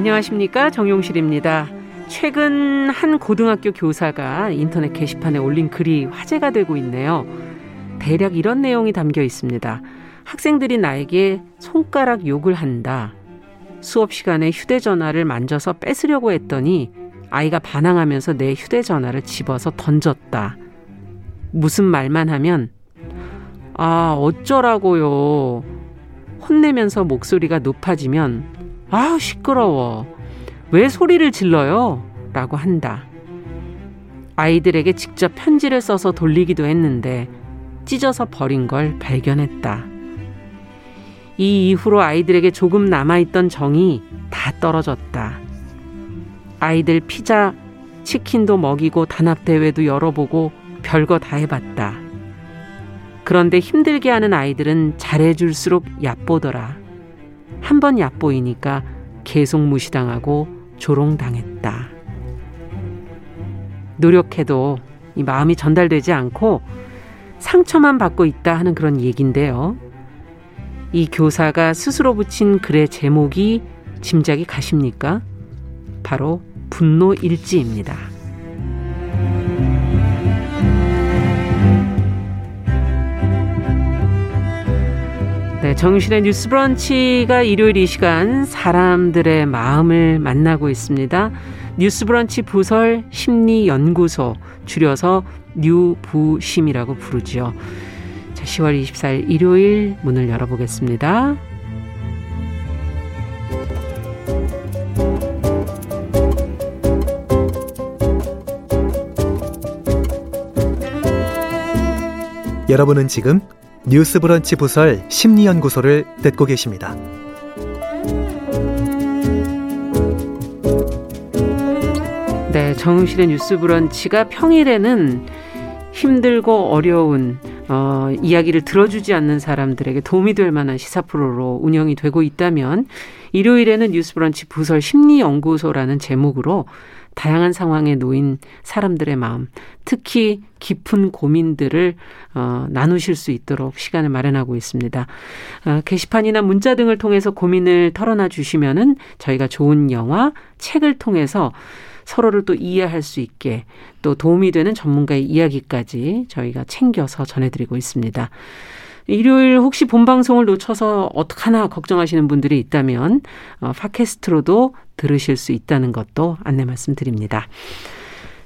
안녕하십니까 정용실입니다. 최근 한 고등학교 교사가 인터넷 게시판에 올린 글이 화제가 되고 있네요. 대략 이런 내용이 담겨 있습니다. 학생들이 나에게 손가락 욕을 한다. 수업 시간에 휴대전화를 만져서 뺏으려고 했더니 아이가 반항하면서 내 휴대전화를 집어서 던졌다. 무슨 말만 하면 아, 어쩌라고요. 혼내면서 목소리가 높아지면 아, 시끄러워. 왜 소리를 질러요? 라고 한다. 아이들에게 직접 편지를 써서 돌리기도 했는데 찢어서 버린 걸 발견했다. 이 이후로 아이들에게 조금 남아있던 정이 다 떨어졌다. 아이들 피자, 치킨도 먹이고 단합대회도 열어보고 별거 다 해봤다. 그런데 힘들게 하는 아이들은 잘해줄수록 얕보더라. 한 번 얕보이니까 계속 무시당하고 조롱당했다. 노력해도 이 마음이 전달되지 않고 상처만 받고 있다 하는 그런 얘기인데요. 이 교사가 스스로 붙인 글의 제목이 짐작이 가십니까? 바로 분노 일지입니다. 네, 정신의 뉴스 브런치가 일요일 이 시간 사람들의 마음을 만나고 있습니다. 뉴스 브런치 부설 심리 연구소 줄여서 뉴부심이라고 부르지요. 자, 10월 24일 일요일 문을 열어보겠습니다. 여러분은 지금 뉴스 브런치 부설 심리연구소를 듣고 계십니다. 네, 정우실의 뉴스 브런치가 평일에는 힘들고 어려운 어, 이야기를 들어주지 않는 사람들에게 도움이 될 만한 시사 프로로 운영이 되고 있다면 일요일에는 뉴스 브런치 부설 심리연구소라는 제목으로 다양한 상황에 놓인 사람들의 마음, 특히 깊은 고민들을 어, 나누실 수 있도록 시간을 마련하고 있습니다. 어, 게시판이나 문자 등을 통해서 고민을 털어놔 주시면은 저희가 좋은 영화, 책을 통해서 서로를 또 이해할 수 있게 또 도움이 되는 전문가의 이야기까지 저희가 챙겨서 전해드리고 있습니다. 일요일 혹시 본 방송을 놓쳐서 어떡하나 걱정하시는 분들이 있다면 어, 팟캐스트로도 들으실 수 있다는 것도 안내 말씀드립니다.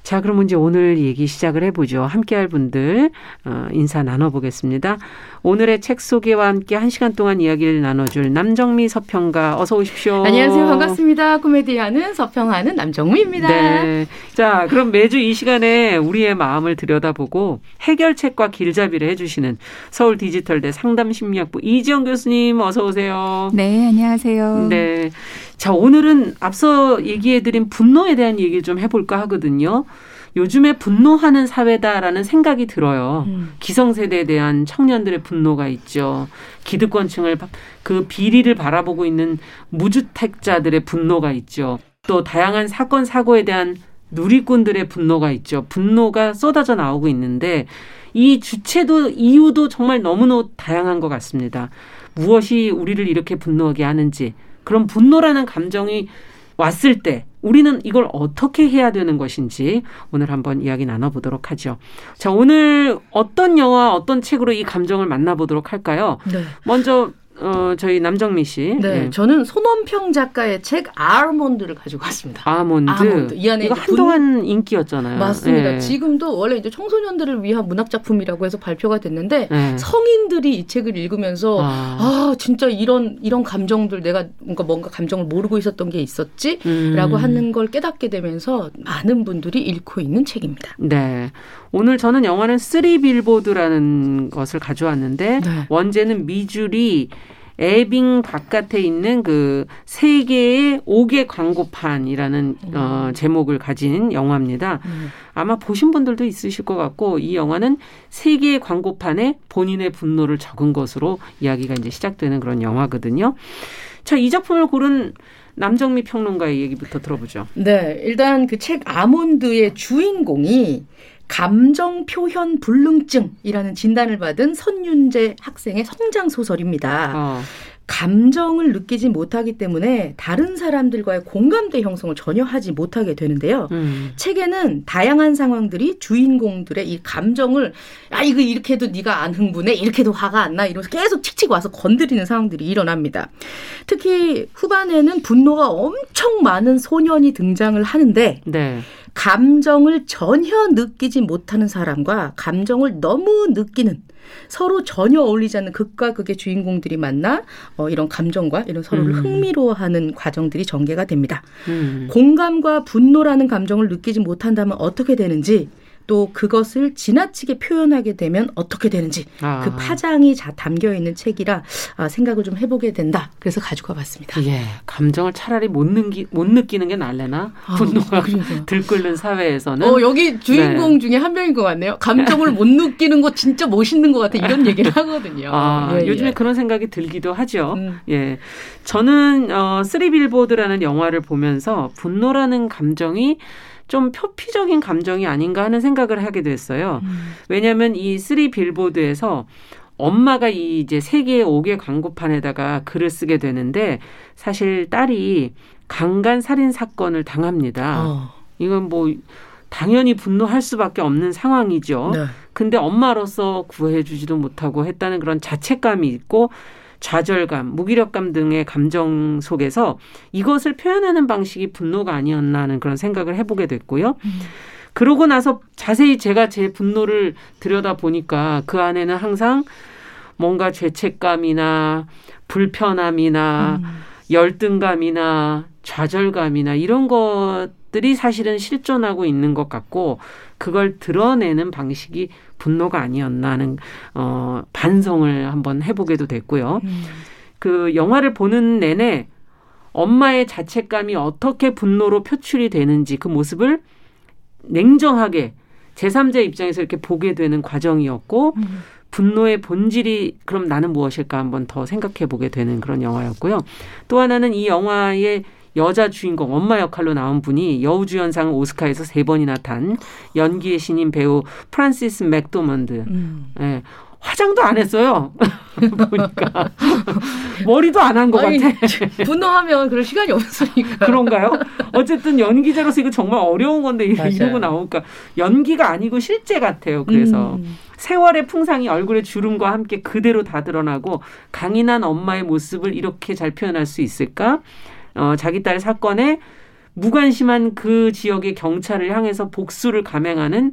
자, 그럼 이제 오늘 얘기 시작을 해보죠. 함께 할 분들 어, 인사 나눠보겠습니다. 오늘의 책 소개와 함께 한 시간 동안 이야기를 나눠줄 남정미 서평가 어서 오십시오. 안녕하세요. 반갑습니다. 코미디하는 서평하는 남정미입니다. 네. 자, 그럼 매주 이 시간에 우리의 마음을 들여다보고 해결책과 길잡이를 해주시는 서울 디지털대 상담심리학부 이지영 교수님 어서 오세요. 네, 안녕하세요. 네. 자, 오늘은 앞서 얘기해드린 분노에 대한 얘기를 좀 해볼까 하거든요. 요즘에 분노하는 사회다라는 생각이 들어요. 음. 기성세대에 대한 청년들의 분노가 있죠. 기득권층을 그 비리를 바라보고 있는 무주택자들의 분노가 있죠. 또 다양한 사건 사고에 대한 누리꾼들의 분노가 있죠. 분노가 쏟아져 나오고 있는데 이 주체도 이유도 정말 너무너무 다양한 것 같습니다. 무엇이 우리를 이렇게 분노하게 하는지 그런 분노라는 감정이 왔을 때 우리는 이걸 어떻게 해야 되는 것인지 오늘 한번 이야기 나눠보도록 하죠. 자, 오늘 어떤 영화, 어떤 책으로 이 감정을 만나보도록 할까요? 네. 먼저 어, 저희 남정미 씨. 네, 네. 저는 손원평 작가의 책 아몬드를 가지고 왔습니다. 아몬드. 아몬드. 이 안에 이거 한동안 분... 인기였잖아요. 맞습니다. 네. 지금도 원래 이제 청소년들을 위한 문학 작품이라고 해서 발표가 됐는데 네. 성인들이 이 책을 읽으면서 아. 아. 진짜 이런 이런 감정들 내가 뭔가 뭔가 감정을 모르고 있었던 게 있었지라고 음. 하는 걸 깨닫게 되면서 많은 분들이 읽고 있는 책입니다. 네. 오늘 저는 영화는 쓰리 빌보드라는 것을 가져왔는데 네. 원제는 미주리 에빙 바깥에 있는 그 세 개의 옥외 광고판이라는 음. 어, 제목을 가진 영화입니다. 음. 아마 보신 분들도 있으실 것 같고 이 영화는 세 개의 광고판에 본인의 분노를 적은 것으로 이야기가 이제 시작되는 그런 영화거든요. 자, 이 작품을 고른 남정미 평론가의 얘기부터 들어보죠. 네, 일단 그 책 아몬드의 주인공이 감정 표현 불능증이라는 진단을 받은 선윤재 학생의 성장 소설입니다. 어. 감정을 느끼지 못하기 때문에 다른 사람들과의 공감대 형성을 전혀 하지 못하게 되는데요. 음. 책에는 다양한 상황들이 주인공들의 이 감정을 아 이거 이렇게 해도 네가 안 흥분해 이렇게 해도 화가 안 나 이러면서 계속 칙칙 와서 건드리는 상황들이 일어납니다. 특히 후반에는 분노가 엄청 많은 소년이 등장을 하는데 네. 감정을 전혀 느끼지 못하는 사람과 감정을 너무 느끼는 서로 전혀 어울리지 않는 극과 극의 주인공들이 만나 어, 이런 감정과 이런 서로를 음. 흥미로워하는 과정들이 전개가 됩니다. 음. 공감과 분노라는 감정을 느끼지 못한다면 어떻게 되는지 또 그것을 지나치게 표현하게 되면 어떻게 되는지 아. 그 파장이 자, 담겨 있는 책이라 아, 생각을 좀 해보게 된다. 그래서 가지고 와봤습니다. 예, 감정을 차라리 못, 느끼, 못 느끼는 게 나으려나 아, 분노가 들끓는 사회에서는. 어, 여기 주인공 네. 중에 한 명인 것 같네요. 감정을 못 느끼는 거 진짜 멋있는 것 같아 이런 얘기를 하거든요. 아, 예, 요즘에 예. 그런 생각이 들기도 하죠. 음. 예, 저는 어, 쓰리 빌보드라는 영화를 보면서 분노라는 감정이 좀 표피적인 감정이 아닌가 하는 생각을 하게 됐어요. 음. 왜냐하면 이 쓰리 빌보드에서 엄마가 이 이제 세계 5개 광고판에다가 글을 쓰게 되는데 사실 딸이 강간 살인 사건을 당합니다. 어. 이건 뭐 당연히 분노할 수밖에 없는 상황이죠. 네. 근데 엄마로서 구해주지도 못하고 했다는 그런 자책감이 있고 좌절감, 무기력감 등의 감정 속에서 이것을 표현하는 방식이 분노가 아니었나 하는 그런 생각을 해보게 됐고요. 음. 그러고 나서 자세히 제가 제 분노를 들여다 보니까 그 안에는 항상 뭔가 죄책감이나 불편함이나 음. 열등감이나 좌절감이나 이런 것들이 사실은 실존하고 있는 것 같고 그걸 드러내는 방식이 분노가 아니었나 하는 어 반성을 한번 해보게도 됐고요. 음. 그 영화를 보는 내내 엄마의 자책감이 어떻게 분노로 표출이 되는지 그 모습을 냉정하게 제3자 입장에서 이렇게 보게 되는 과정이었고 음. 분노의 본질이 그럼 나는 무엇일까 한번 더 생각해 보게 되는 그런 영화였고요. 또 하나는 이 영화의 여자 주인공 엄마 역할로 나온 분이 여우주연상 오스카에서 세 번이나 탄 연기의 신인 배우 프란시스 맥도먼드. 음. 예. 화장도 안 했어요. 보니까 머리도 안 한 것 같아. 분노하면 그럴 시간이 없으니까. 그런가요? 어쨌든 연기자로서 이거 정말 어려운 건데 맞아요. 이러고 나오니까 연기가 아니고 실제 같아요. 그래서 음. 세월의 풍상이 얼굴의 주름과 함께 그대로 다 드러나고 강인한 엄마의 모습을 이렇게 잘 표현할 수 있을까? 어, 자기 딸 사건에 무관심한 그 지역의 경찰을 향해서 복수를 감행하는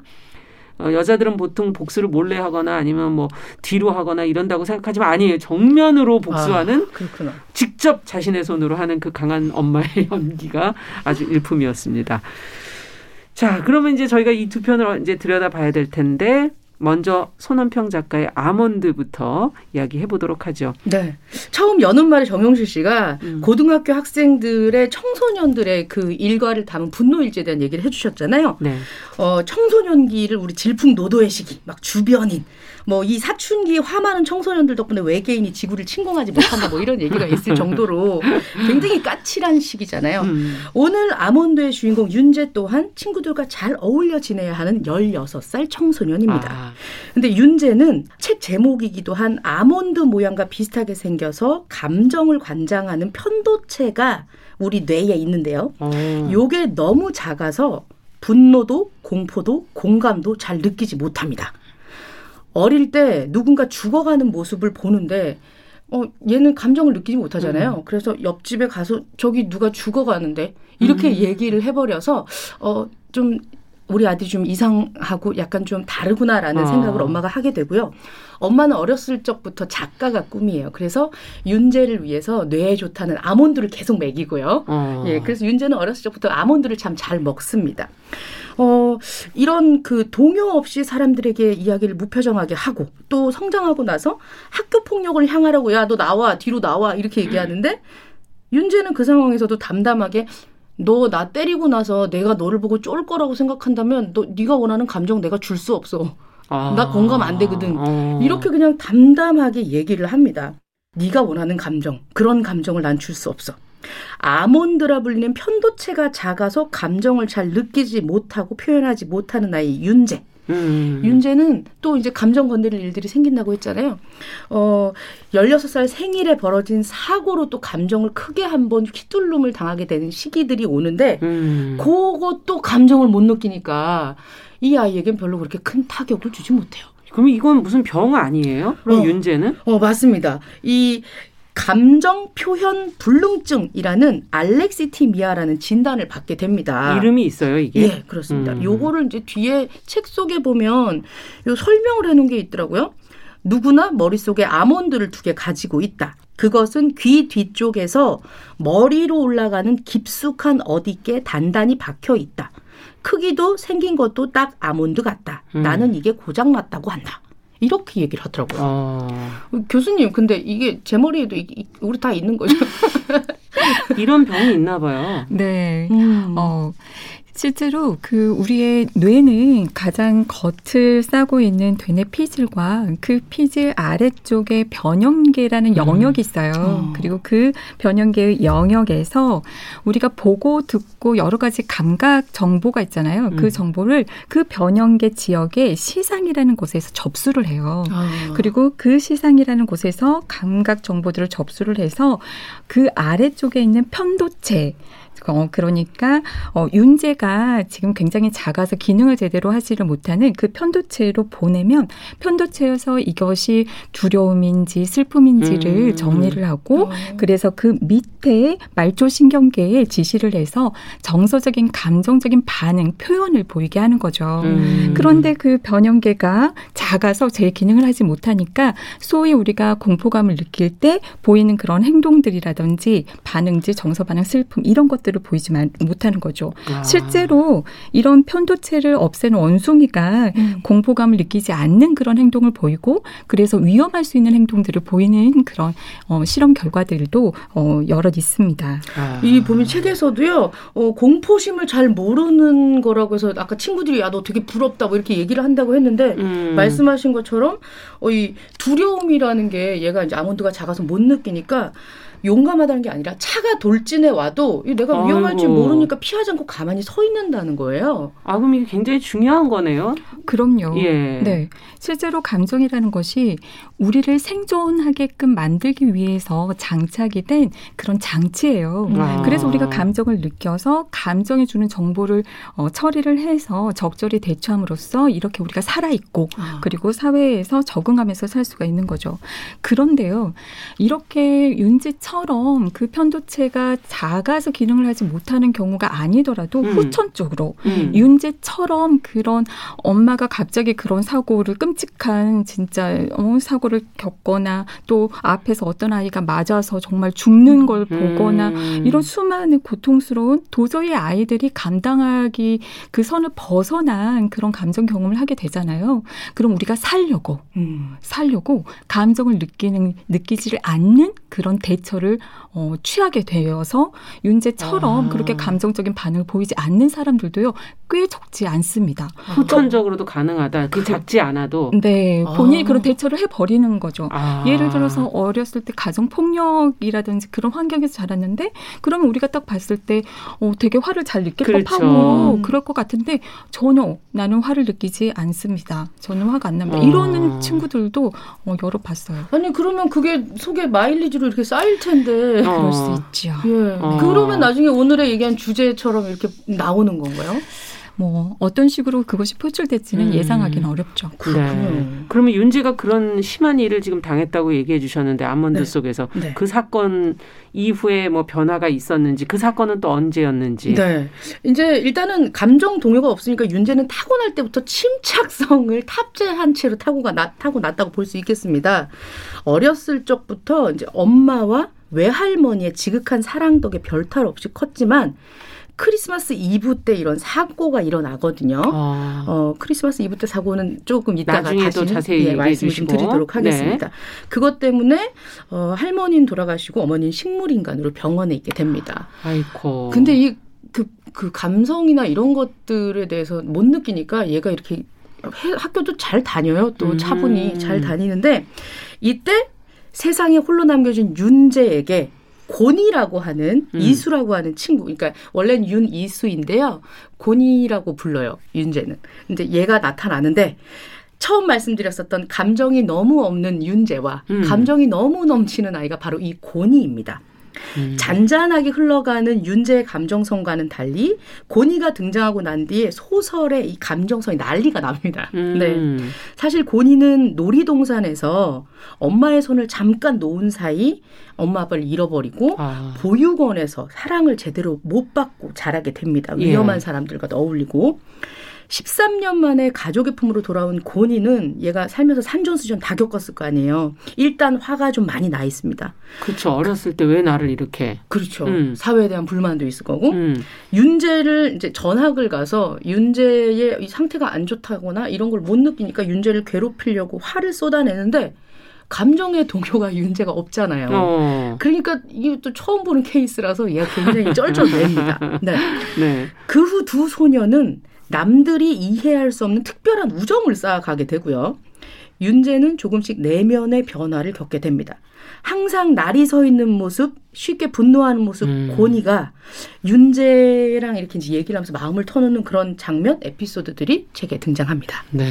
어, 여자들은 보통 복수를 몰래 하거나 아니면 뭐 뒤로 하거나 이런다고 생각하지만 아니에요. 정면으로 복수하는 아, 직접 자신의 손으로 하는 그 강한 엄마의 연기가 아주 일품이었습니다. 자, 그러면 이제 저희가 이 두 편을 이제 들여다 봐야 될 텐데 먼저 손원평 작가의 아몬드부터 이야기해 보도록 하죠. 네. 처음 여는 말에 정용실 씨가 음. 고등학교 학생들의 청소년들의 그 일과를 담은 분노일지에 대한 얘기를 해주셨잖아요. 네. 어, 청소년기를 우리 질풍노도의 시기, 막 주변인, 뭐 이 사춘기 화 많은 청소년들 덕분에 외계인이 지구를 침공하지 못한다 뭐 이런 얘기가 있을 정도로 굉장히 까칠한 시기잖아요. 음. 오늘 아몬드의 주인공 윤재 또한 친구들과 잘 어울려 지내야 하는 16살 청소년입니다. 아. 근데 윤재는 책 제목이기도 한 아몬드 모양과 비슷하게 생겨서 감정을 관장하는 편도체가 우리 뇌에 있는데요. 어. 요게 너무 작아서 분노도 공포도 공감도 잘 느끼지 못합니다. 어릴 때 누군가 죽어가는 모습을 보는데 어 얘는 감정을 느끼지 못하잖아요. 음. 그래서 옆집에 가서 저기 누가 죽어가는데 이렇게 음. 얘기를 해버려서 어 좀 우리 아들이 좀 이상하고 약간 좀 다르구나라는 어. 생각을 엄마가 하게 되고요. 엄마는 어렸을 적부터 작가가 꿈이에요. 그래서 윤재를 위해서 뇌에 좋다는 아몬드를 계속 먹이고요. 어. 예, 그래서 윤재는 어렸을 적부터 아몬드를 참 잘 먹습니다. 어, 이런 그 동요 없이 사람들에게 이야기를 무표정하게 하고 또 성장하고 나서 학교 폭력을 향하라고 야, 너 나와, 뒤로 나와 이렇게 얘기하는데 윤재는 그 상황에서도 담담하게 너 나 때리고 나서 내가 너를 보고 쫄 거라고 생각한다면 너 네가 원하는 감정 내가 줄 수 없어. 아. 나 공감 안 되거든. 아. 이렇게 그냥 담담하게 얘기를 합니다. 네가 원하는 감정, 그런 감정을 난 줄 수 없어. 아몬드라 불리는 편도체가 작아서 감정을 잘 느끼지 못하고 표현하지 못하는 아이 윤재. 음. 윤재는 또 이제 감정 건드릴 일들이 생긴다고 했잖아요. 어, 16살 생일에 벌어진 사고로 또 감정을 크게 한번 휘둘름을 당하게 되는 시기들이 오는데, 음. 그것도 감정을 못 느끼니까 이 아이에겐 별로 그렇게 큰 타격을 주지 못해요. 그럼 이건 무슨 병 아니에요? 그럼 어, 윤재는? 어, 맞습니다. 이 감정 표현 불능증이라는 알렉시티미아라는 진단을 받게 됩니다. 이름이 있어요, 이게? 예, 그렇습니다. 음. 요거를 이제 뒤에 책 속에 보면 요 설명을 해 놓은 게 있더라고요. 누구나 머릿속에 아몬드를 두 개 가지고 있다. 그것은 귀 뒤쪽에서 머리로 올라가는 깊숙한 어디께 단단히 박혀 있다. 크기도 생긴 것도 딱 아몬드 같다. 음. 나는 이게 고장났다고 한다. 이렇게 얘기를 하더라고요. 아. 교수님, 근데 이게 제 머리에도 이, 우리 다 있는 거죠? 이런 병이 있나 봐요. 네. 음. 어, 실제로 그 우리의 뇌는 가장 겉을 싸고 있는 되뇌 피질과 그 피질 아래쪽에 변형계라는 음. 영역이 있어요. 음. 그리고 그 변형계의 영역에서 우리가 보고 듣고 여러 가지 감각 정보가 있잖아요. 그 음. 그 정보를 그 변형계 지역의 시상이라는 곳에서 접수를 해요. 아. 그리고 그 시상이라는 곳에서 감각 정보들을 접수를 해서 그 아래쪽에 있는 편도체 어, 그러니까 어, 윤재가 지금 굉장히 작아서 기능을 제대로 하지를 못하는 그 편도체로 보내면 편도체에서 이것이 두려움인지 슬픔인지를 음, 음. 정리를 하고 음. 그래서 그 밑에 말초 신경계에 지시를 해서 정서적인 감정적인 반응 표현을 보이게 하는 거죠. 음. 그런데 그 변형계가 작아서 제 기능을 하지 못하니까 소위 우리가 공포감을 느낄 때 보이는 그런 행동들이라든지 반응지 정서 반응 슬픔 이런 것들 것들을 보이지 못하는 거죠. 아. 실제 로 이런 편도체를 없애는 원숭이가 음. 공포감을 느끼지 않는 그런 행동을 보이고 그래서 위험할 수 있는 행동들을 보이는 그런 어, 실험 결과들도 어, 여럿 있습니다. 아. 이 보면 책에서도요 어, 공포심을 잘 모르는 거라고 해서 아까 친구들이 야 너 되게 부럽다 뭐 이렇게 얘기를 한다고 했는데 음. 말씀하신 것처럼 어, 이 두려움이라는 게 얘가 이제 아몬드가 작아서 못 느끼니까 용감하다는 게 아니라 차가 돌진해 와도 내가 위험할지 아이고. 모르니까 피하지 않고 가만히 서 있는다는 거예요. 아, 그럼 이게 굉장히 중요한 거네요. 그럼요. 예. 네. 실제로 감정이라는 것이 우리를 생존하게끔 만들기 위해서 장착이 된 그런 장치예요. 아. 그래서 우리가 감정을 느껴서 감정이 주는 정보를 어, 처리를 해서 적절히 대처함으로써 이렇게 우리가 살아 있고 아. 그리고 사회에서 적응하면서 살 수가 있는 거죠. 그런데요. 이렇게 윤지처 처럼 그 편도체가 작아서 기능을 하지 못하는 경우가 아니더라도 음. 후천적으로 음. 윤재처럼 그런 엄마가 갑자기 그런 사고를 끔찍한 진짜 어, 사고를 겪거나 또 앞에서 어떤 아이가 맞아서 정말 죽는 걸 보거나 음. 이런 수많은 고통스러운 도저히 아이들이 감당하기 그 선을 벗어난 그런 감정 경험을 하게 되잖아요. 그럼 우리가 살려고 음. 살려고 감정을 느끼는 느끼지를 않는 그런 대처를 거를 어, 취하게 되어서 윤재처럼 아. 그렇게 감정적인 반응을 보이지 않는 사람들도요 꽤 적지 않습니다. 후천적으로도 가능하다. 그 작지 않아도. 네, 본인이 아. 그런 대처를 해 버리는 거죠. 아. 예를 들어서 어렸을 때 가정 폭력이라든지 그런 환경에서 자랐는데 그러면 우리가 딱 봤을 때 어, 되게 화를 잘 느낄 그렇죠. 법하고 음. 그럴 것 같은데 전혀 나는 화를 느끼지 않습니다. 저는 화가 안 납니다. 어. 이러는 친구들도 어, 여러 봤어요. 아니 그러면 그게 속에 마일리지로 이렇게 쌓일 텐데 어. 그럴 수 있죠. 예. 어. 그러면 나중에 오늘의 얘기한 주제처럼 이렇게 나오는 건가요? 뭐 어떤 식으로 그것이 표출될지는 음. 예상하기는 어렵죠. 네. 그러면 윤지가 그런 심한 일을 지금 당했다고 얘기해 주셨는데 아몬드 네. 속에서 네. 그 사건 이후에 뭐 변화가 있었는지 그 사건은 또 언제였는지. 네. 이제 일단은 감정 동요가 없으니까 윤재는 타고날 때부터 침착성을 탑재한 채로 타고가 나, 타고 났다고 볼 수 있겠습니다. 어렸을 적부터 이제 엄마와 외할머니의 지극한 사랑 덕에 별탈 없이 컸지만 크리스마스 이브 때 이런 사고가 일어나거든요. 아. 어, 크리스마스 이브 때 사고는 조금 이따가 다시 자세히 예, 말씀 좀 드리도록 네. 하겠습니다. 네. 그것 때문에 어, 할머니는 돌아가시고 어머니는 식물 인간으로 병원에 있게 됩니다. 아이고. 근데 이 그, 그 감성이나 이런 것들에 대해서 못 느끼니까 얘가 이렇게 학교도 잘 다녀요. 또 차분히 음. 잘 다니는데 이때 세상에 홀로 남겨진 윤재에게 곤이라고 하는 음. 이수라고 하는 친구. 그러니까 원래는 윤이수인데요. 곤이라고 불러요. 윤재는. 근데 얘가 나타나는데 처음 말씀드렸었던 감정이 너무 없는 윤재와 음. 감정이 너무 넘치는 아이가 바로 이 곤이입니다. 음. 잔잔하게 흘러가는 윤재의 감정성과는 달리 고니가 등장하고 난 뒤에 소설의 이 감정성이 난리가 납니다. 음. 네. 사실 고니는 놀이동산에서 엄마의 손을 잠깐 놓은 사이 엄마 아빠를 잃어버리고 아. 보육원에서 사랑을 제대로 못 받고 자라게 됩니다. 위험한 예. 사람들과 어울리고 13년 만에 가족의 품으로 돌아온 고니는 얘가 살면서 산전수전 다 겪었을 거 아니에요. 일단 화가 좀 많이 나 있습니다. 그렇죠. 어렸을 때 왜 나를 이렇게. 그렇죠. 음. 사회에 대한 불만도 있을 거고. 음. 윤재를 이제 전학을 가서 윤재의 이 상태가 안 좋다거나 이런 걸 못 느끼니까 윤재를 괴롭히려고 화를 쏟아내는데 감정의 동요가 윤재가 없잖아요. 어. 그러니까 이게 또 처음 보는 케이스라서 얘가 굉장히 쩔쩔맵니다. 네. 네. 그 후 두 소녀는 남들이 이해할 수 없는 특별한 우정을 쌓아가게 되고요. 윤재는 조금씩 내면의 변화를 겪게 됩니다. 항상 날이 서 있는 모습, 쉽게 분노하는 모습, 음. 고니가 윤재랑 이렇게 이제 얘기를 하면서 마음을 터놓는 그런 장면, 에피소드들이 책에 등장합니다. 네.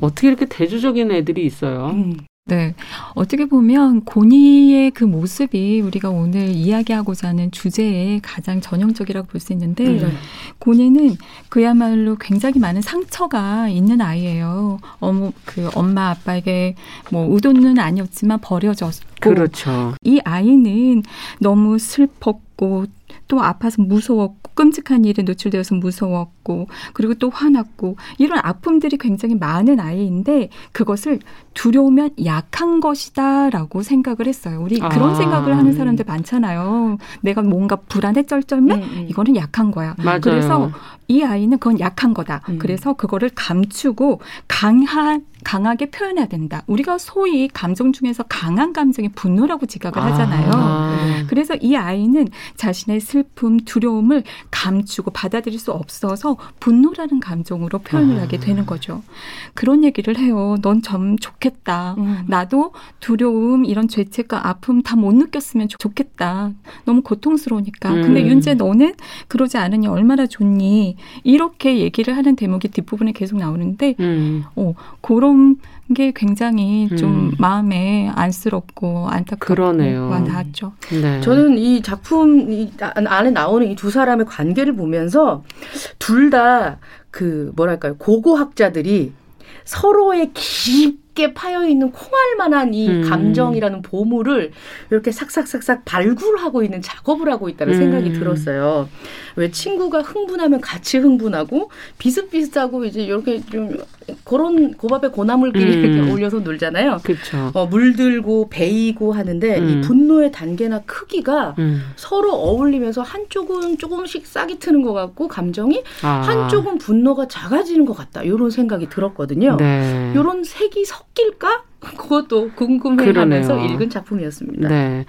어떻게 이렇게 대조적인 애들이 있어요? 음. 네. 어떻게 보면 고니의 그 모습이 우리가 오늘 이야기하고자 하는 주제의 가장 전형적이라고 볼 수 있는데 네. 고니는 그야말로 굉장히 많은 상처가 있는 아이예요. 어머 그 엄마 아빠에게 뭐 의도는 아니었지만 버려졌고 그렇죠. 이 아이는 너무 슬펐고 또 아파서 무서웠고 끔찍한 일에 노출되어서 무서웠고 그리고 또 화났고 이런 아픔들이 굉장히 많은 아이인데 그것을 두려우면 약한 것이다라고 생각을 했어요. 우리 그런 아. 생각을 하는 사람들 많잖아요. 내가 뭔가 불안해 쩔쩔면 음, 음. 이거는 약한 거야. 맞아요. 그래서 이 아이는 그건 약한 거다. 음. 그래서 그거를 감추고 강한 강하게 표현해야 된다. 우리가 소위 감정 중에서 강한 감정이 분노라고 지각을 하잖아요. 아. 그래서 이 아이는 자신의 슬픔, 두려움을 감추고 받아들일 수 없어서 분노라는 감정으로 표현을 아. 하게 되는 거죠. 그런 얘기를 해요. 넌좀 좋겠다. 음. 나도 두려움, 이런 죄책과 아픔 다 못 느꼈으면 좋겠다. 너무 고통스러우니까. 음. 근데 윤재 너는 그러지 않으니 얼마나 좋니? 이렇게 얘기를 하는 대목이 뒷부분에 계속 나오는데, 음. 어, 그런 게 굉장히 좀 음. 마음에 안쓰럽고 안타깝고 와닿았죠. 네. 저는 이 작품 이 안에 나오는 이 두 사람의 관계를 보면서 둘 다 그 뭐랄까요 고고학자들이 서로의 깊 깊게 파여 있는 콩알 만한 이 음. 감정이라는 보물을 이렇게 삭삭삭삭 발굴하고 있는 작업을 하고 있다는 음. 생각이 들었어요. 왜 친구가 흥분하면 같이 흥분하고 비슷비슷하고 이제 이렇게 좀 그런 고밥에 고나물끼리 음. 이렇게 올려서 놀잖아요. 그렇죠. 어, 물들고 베이고 하는데 이 음. 분노의 단계나 크기가 음. 서로 어울리면서 한쪽은 조금씩 싹이 트는 것 같고 감정이 아. 한쪽은 분노가 작아지는 것 같다. 이런 생각이 들었거든요. 네. 이런 색이 섞 일까? 그것도 궁금해하면서 읽은 작품이었습니다. 네.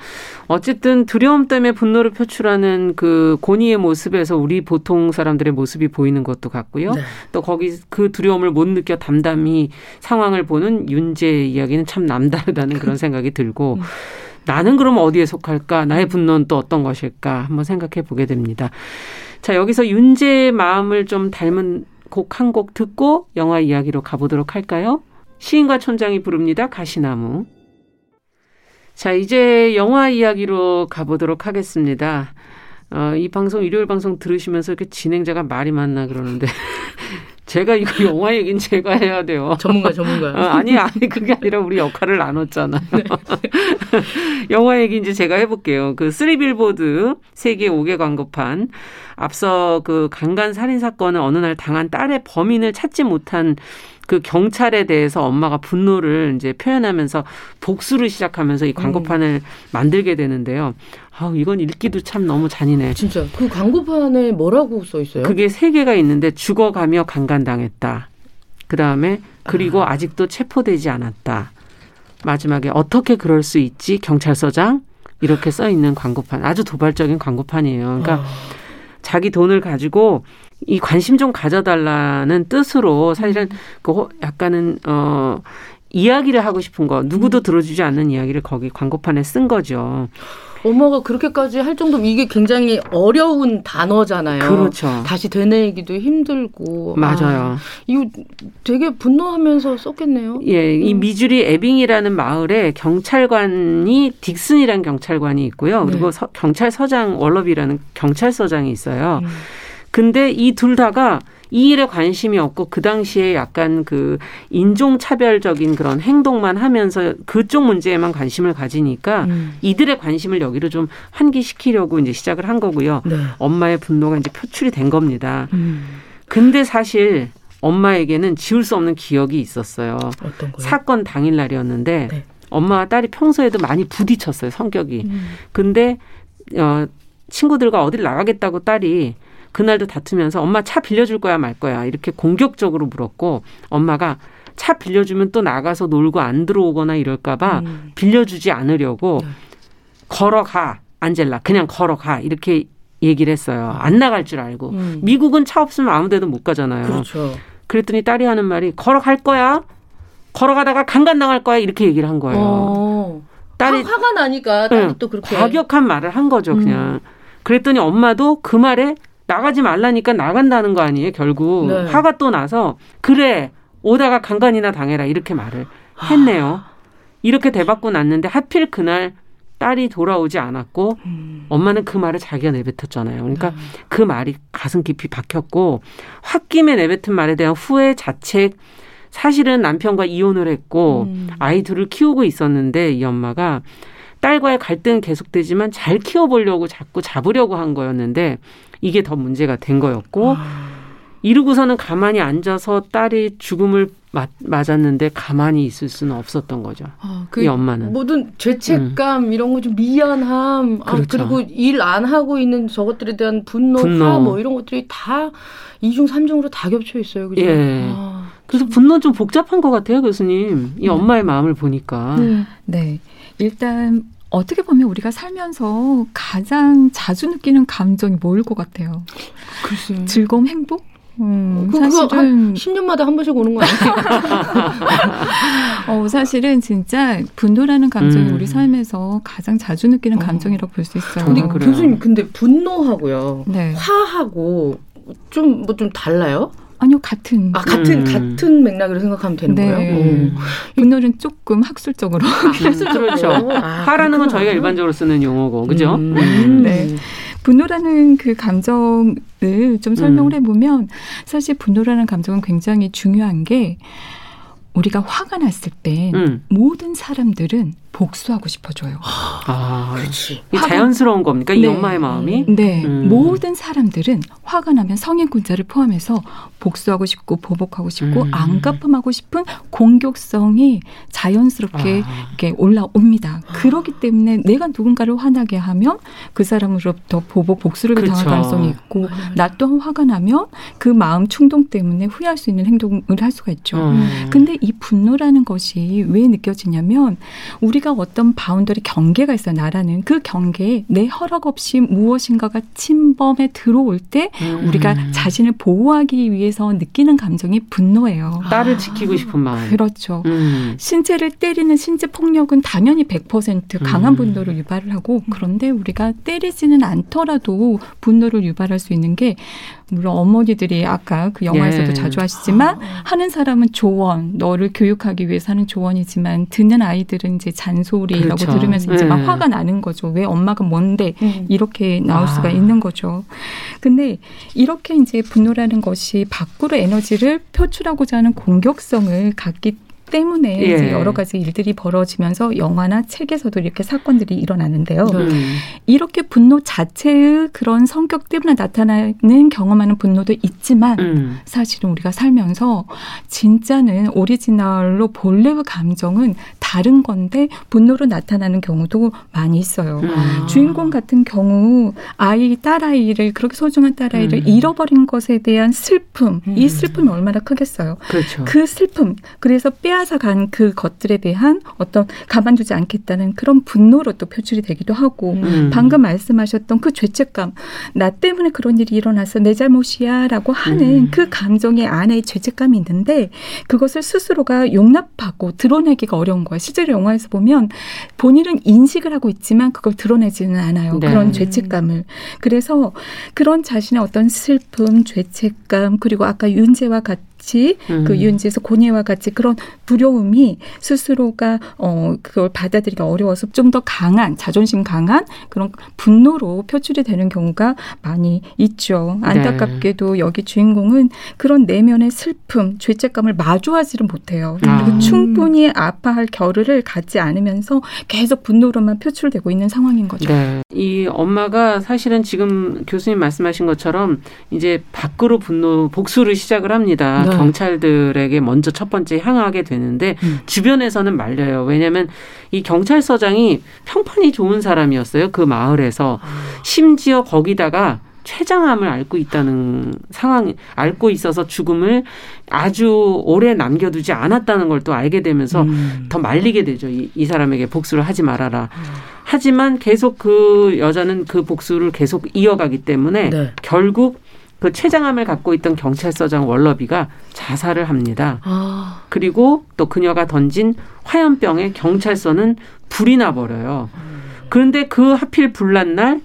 어쨌든 두려움 때문에 분노를 표출하는 그 고니의 모습에서 우리 보통 사람들의 모습이 보이는 것도 같고요. 네. 또 거기 그 두려움을 못 느껴 담담히 상황을 보는 윤재의 이야기는 참 남다르다는 그런 생각이 들고 음. 나는 그럼 어디에 속할까? 나의 분노는 또 어떤 것일까? 한번 생각해 보게 됩니다. 자, 여기서 윤재의 마음을 좀 닮은 곡 한곡 듣고 영화 이야기로 가보도록 할까요? 시인과 촌장이 부릅니다. 가시나무. 자, 이제 영화 이야기로 가보도록 하겠습니다. 어, 이 방송, 일요일 방송 들으시면서 이렇게 진행자가 말이 많나 그러는데. 제가 이거 영화 얘기는 제가 해야 돼요. 전문가, 전문가. 어, 아니, 아니, 그게 아니라 우리 역할을 나눴잖아. 네. 영화 얘기 이제 제가 해볼게요. 그 쓰리 빌보드 세 개 옥외 광고판. 앞서 그 강간 살인 사건을 어느 날 당한 딸의 범인을 찾지 못한 그 경찰에 대해서 엄마가 분노를 이제 표현하면서 복수를 시작하면서 이 광고판을 음. 만들게 되는데요. 아, 이건 읽기도 참 너무 잔인해. 진짜 그 광고판에 뭐라고 써 있어요? 그게 세 개가 있는데 죽어가며 강간당했다. 그 다음에 그리고 아. 아직도 체포되지 않았다. 마지막에 어떻게 그럴 수 있지 경찰서장 이렇게 써 있는 광고판 아주 도발적인 광고판이에요. 그러니까 아. 자기 돈을 가지고 이 관심 좀 가져달라는 뜻으로 사실은 음. 그 약간은 어 이야기를 하고 싶은 거 누구도 음. 들어주지 않는 이야기를 거기 광고판에 쓴 거죠. 엄마가 그렇게까지 할 정도면 이게 굉장히 어려운 단어잖아요. 그렇죠. 다시 되뇌기도 힘들고. 맞아요. 아, 이거 되게 분노하면서 썼겠네요. 예, 이 음. 미주리 에빙이라는 마을에 경찰관이 딕슨이라는 경찰관이 있고요. 네. 그리고 서, 경찰서장 월럽이라는 경찰서장이 있어요. 음. 근데 이 둘 다가 이 일에 관심이 없고 그 당시에 약간 그 인종차별적인 그런 행동만 하면서 그쪽 문제에만 관심을 가지니까 음. 이들의 관심을 여기로 좀 환기시키려고 이제 시작을 한 거고요. 네. 엄마의 분노가 이제 표출이 된 겁니다. 음. 근데 사실 엄마에게는 지울 수 없는 기억이 있었어요. 사건 당일 날이었는데 네. 엄마와 딸이 평소에도 많이 부딪혔어요. 성격이. 음. 근데 어 친구들과 어딜 나가겠다고 딸이 그날도 다투면서 엄마 차 빌려줄 거야 말 거야 이렇게 공격적으로 물었고 엄마가 차 빌려주면 또 나가서 놀고 안 들어오거나 이럴까봐 음. 빌려주지 않으려고 네. 걸어가 안젤라 그냥 걸어가 이렇게 얘기를 했어요. 안 나갈 줄 알고 음. 미국은 차 없으면 아무데도 못 가잖아요. 그렇죠. 그랬더니 딸이 하는 말이 걸어갈 거야. 걸어가다가 강간 당할 거야 이렇게 얘기를 한 거예요. 어. 딸이 화, 가 나니까 딸이 응, 또 그렇게 과격한 말을 한 거죠 그냥. 음. 그랬더니 엄마도 그 말에 나가지 말라니까 나간다는 거 아니에요, 결국. 네. 화가 또 나서, 그래, 오다가 강간이나 당해라, 이렇게 말을 했네요. 이렇게 대받고 났는데, 하필 그날 딸이 돌아오지 않았고, 음. 엄마는 그 말을 자기가 내뱉었잖아요. 그러니까 네. 그 말이 가슴 깊이 박혔고, 홧김에 내뱉은 말에 대한 후회 자책, 사실은 남편과 이혼을 했고, 음. 아이 둘을 키우고 있었는데, 이 엄마가 딸과의 갈등은 계속되지만 잘 키워보려고 자꾸 잡으려고 한 거였는데, 이게 더 문제가 된 거였고 아. 이러고서는 가만히 앉아서 딸이 죽음을 맞, 맞았는데 가만히 있을 수는 없었던 거죠. 아, 그 이 엄마는 모든 죄책감 음. 이런 거 좀 미안함, 아, 그렇죠. 아, 그리고 일 안 하고 있는 저것들에 대한 분노, 분노. 화, 뭐 이런 것들이 다 이중 삼중으로 다 겹쳐 있어요. 그죠? 예. 아, 그래서 분노 좀 복잡한 것 같아요, 교수님. 이 네. 엄마의 마음을 보니까. 네. 네. 일단 어떻게 보면 우리가 살면서 가장 자주 느끼는 감정이 뭘 것 같아요? 글쎄요. 즐거움, 행복? 음, 그, 사실은 10년마다 한 번씩 오는 거 아니에요? 어, 사실은 진짜 분노라는 감정이 음. 우리 삶에서 가장 자주 느끼는 어. 감정이라고 볼 수 있어요. 근데 교수님, 근데 분노하고요, 네. 화하고 좀 뭐좀 뭐 달라요? 아니요, 같은. 아, 같은, 음. 같은 맥락으로 생각하면 되는 네. 거예요? 분노는 조금 학술적으로. 아, 그렇죠. 아, 화라는 건 저희가 일반적으로 쓰는 용어고, 그죠? 음. 음. 네. 분노라는 그 감정을 좀 설명을 음. 해보면 사실 분노라는 감정은 굉장히 중요한 게 우리가 화가 났을 때 음. 모든 사람들은 복수하고 싶어져요. 아, 그렇지. 자연스러운 겁니까? 이 네. 엄마의 마음이? 네. 음. 모든 사람들은 화가 나면 성인군자를 포함해서 복수하고 싶고 보복하고 싶고 음. 안갚음하고 싶은 공격성이 자연스럽게 아. 이렇게 올라옵니다. 그렇기 때문에 내가 누군가를 화나게 하면 그 사람으로부터 보복 복수를 그렇죠. 당할 가능성이 있고 나 또한 화가 나면 그 마음 충동 때문에 후회할 수 있는 행동을 할 수가 있죠. 음. 근데 이 분노라는 것이 왜 느껴지냐면 우리가 우리가 어떤 boundary 경계가 있어요. 나라는 그 경계에 내 허락 없이 무엇인가가 침범해 들어올 때 음. 우리가 자신을 보호하기 위해서 느끼는 감정이 분노예요. 딸을 지키고 싶은 마음. 그렇죠. 음. 신체를 때리는 신체 폭력은 당연히 100% 강한 음. 분노를 유발을 하고 그런데 우리가 때리지는 않더라도 분노를 유발할 수 있는 게 물론 어머니들이 아까 그 영화에서도 예. 자주 하시지만 하는 사람은 조언, 너를 교육하기 위해서 하는 조언이지만 듣는 아이들은 이제 잔소리라고 그렇죠. 들으면서 이제 막 예. 화가 나는 거죠. 왜 엄마가 뭔데 음. 이렇게 나올 아. 수가 있는 거죠. 근데 이렇게 이제 분노라는 것이 밖으로 에너지를 표출하고자 하는 공격성을 갖기 때문에 예. 이제 여러 가지 일들이 벌어지면서 영화나 책에서도 이렇게 사건들이 일어나는데요. 음. 이렇게 분노 자체의 그런 성격 때문에 나타나는 경험하는 분노도 있지만 음. 사실은 우리가 살면서 진짜는 오리지널로 본래의 감정은 다른 건데 분노로 나타나는 경우도 많이 있어요. 음. 주인공 같은 경우 아이 딸아이를 그렇게 소중한 딸아이를 음. 잃어버린 것에 대한 슬픔, 이 음. 슬픔이 얼마나 크겠어요. 그렇죠. 그 슬픔 그래서 빼앗 빼앗아간 그 것들에 대한 어떤 가만두지 않겠다는 그런 분노로 또 표출이 되기도 하고 음. 방금 말씀하셨던 그 죄책감 나 때문에 그런 일이 일어나서 내 잘못이야라고 하는 음. 그 감정의 안에 죄책감이 있는데 그것을 스스로가 용납하고 드러내기가 어려운 거예요. 실제로 영화에서 보면 본인은 인식을 하고 있지만 그걸 드러내지는 않아요. 네. 그런 죄책감을. 그래서 그런 자신의 어떤 슬픔, 죄책감 그리고 아까 윤재와 같은 같이 음. 그 유은지에서 고뇌와 같이 그런 두려움이 스스로가 어 그걸 받아들이기 어려워서 좀 더 강한 자존심 강한 그런 분노로 표출이 되는 경우가 많이 있죠. 네. 안타깝게도 네. 여기 주인공은 그런 내면의 슬픔, 죄책감을 마주하지를 못해요. 아. 그리고 충분히 아파할 겨를을 갖지 않으면서 계속 분노로만 표출되고 있는 상황인 거죠. 네. 이 엄마가 사실은 지금 교수님 말씀하신 것처럼 이제 밖으로 분노 복수를 시작을 합니다. 네. 경찰들에게 먼저 첫 번째 향하게 되는데 음. 주변에서는 말려요. 왜냐하면 이 경찰서장이 평판이 좋은 사람이었어요. 그 마을에서 아. 심지어 거기다가 췌장암을 앓고 있다는 상황, 앓고 있어서 죽음을 아주 오래 남겨두지 않았다는 걸 또 알게 되면서 음. 더 말리게 되죠. 이, 이, 사람에게 복수를 하지 말아라. 음. 하지만 계속 그 여자는 그 복수를 계속 이어가기 때문에 네. 결국 그 췌장암을 갖고 있던 경찰서장 월러비가 자살을 합니다. 아. 그리고 또 그녀가 던진 화염병에 경찰서는 불이 나버려요. 그런데 그 하필 불난 날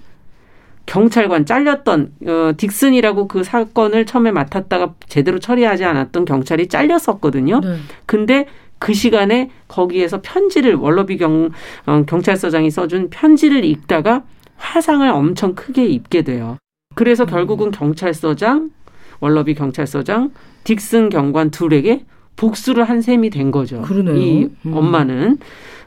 경찰관 잘렸던 어, 딕슨이라고 그 사건을 처음에 맡았다가 제대로 처리하지 않았던 경찰이 잘렸었거든요. 네. 근데 그 시간에 거기에서 편지를 월러비 경 어, 경찰서장이 써준 편지를 읽다가 화상을 엄청 크게 입게 돼요. 그래서 음. 결국은 경찰서장, 월러비 경찰서장, 딕슨 경관 둘에게 복수를 한 셈이 된 거죠. 그러네요. 이 음. 엄마는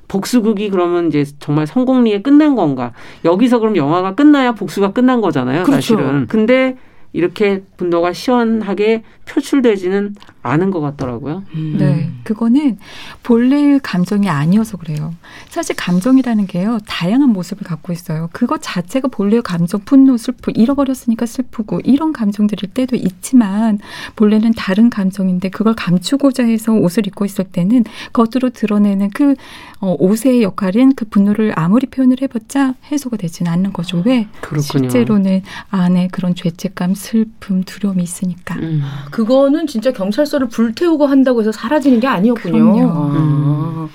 복수극이 그러면 이제 정말 성공리에 끝난 건가? 여기서 그럼 영화가 끝나야 복수가 끝난 거잖아요, 그렇죠. 사실은. 근데 이렇게 분노가 시원하게 표출되지는 않은 것 같더라고요. 음. 네, 그거는 본래의 감정이 아니어서 그래요. 사실 감정이라는 게요 다양한 모습을 갖고 있어요. 그것 자체가 본래의 감정, 분노, 슬픔 잃어버렸으니까 슬프고 이런 감정들일 때도 있지만 본래는 다른 감정인데 그걸 감추고자 해서 옷을 입고 있을 때는 겉으로 드러내는 그 어, 옷의 역할은 그 분노를 아무리 표현을 해봤자 해소가 되지는 않는 거죠. 왜? 그렇군요. 실제로는 안에 그런 죄책감, 슬픔, 두려움이 있으니까. 음. 그거는 진짜 경찰서를 불태우고 한다고 해서 사라지는 게 아니었군요. 아. 음.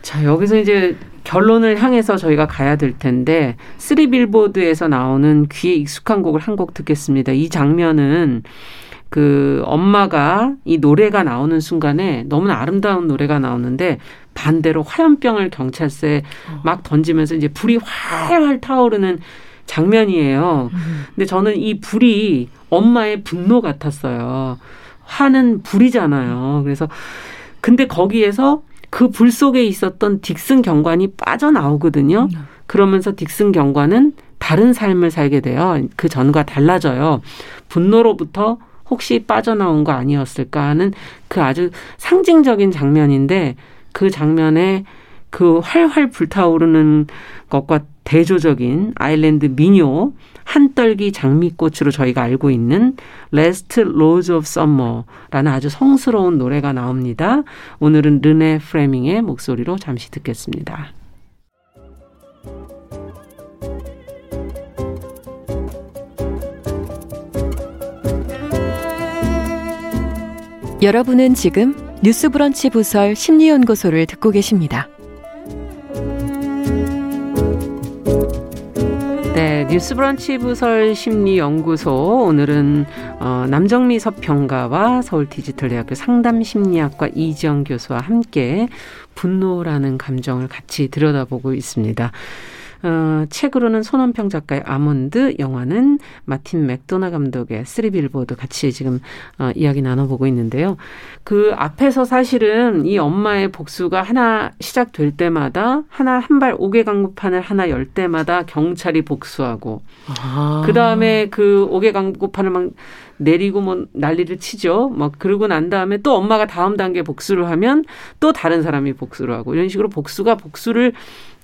자, 여기서 이제 결론을 향해서 저희가 가야 될 텐데 쓰리 빌보드에서 나오는 귀에 익숙한 곡을 한 곡 듣겠습니다. 이 장면은 그 엄마가 이 노래가 나오는 순간에 너무나 아름다운 노래가 나오는데 반대로 화염병을 경찰서에 어. 막 던지면서 이제 불이 활활 타오르는 장면이에요. 음. 근데 저는 이 불이 엄마의 분노 같았어요. 화는 불이잖아요. 그래서 근데 거기에서 그 불 속에 있었던 딕슨 경관이 빠져나오거든요. 음. 그러면서 딕슨 경관은 다른 삶을 살게 돼요. 그 전과 달라져요. 분노로부터 혹시 빠져나온 거 아니었을까 하는 그 아주 상징적인 장면인데 그 장면에 그 활활 불타오르는 것과 대조적인 아일랜드 민요 한떨기 장미꽃으로 저희가 알고 있는 Last Rose of Summer라는 아주 성스러운 노래가 나옵니다. 오늘은 르네 프레밍의 목소리로 잠시 듣겠습니다. 여러분은 지금 뉴스브런치 부설 심리연구소를 듣고 계십니다. 뉴스브런치 부설 심리연구소 오늘은 어, 남정미 서평가와 서울 디지털대학교 상담심리학과 이지영 교수와 함께 분노라는 감정을 같이 들여다보고 있습니다. 어, 책으로는 손원평 작가의 아몬드, 영화는 마틴 맥도나 감독의 쓰리 빌보드 같이 지금 어, 이야기 나눠보고 있는데요. 그 앞에서 사실은 이 엄마의 복수가 하나 시작될 때마다 하나 한발 옥외 광고판을 하나 열 때마다 경찰이 복수하고 아. 그 다음에 그 옥외 광고판을 막 내리고 뭐 난리를 치죠. 막 그러고 난 다음에 또 엄마가 다음 단계 복수를 하면 또 다른 사람이 복수를 하고 이런 식으로 복수가 복수를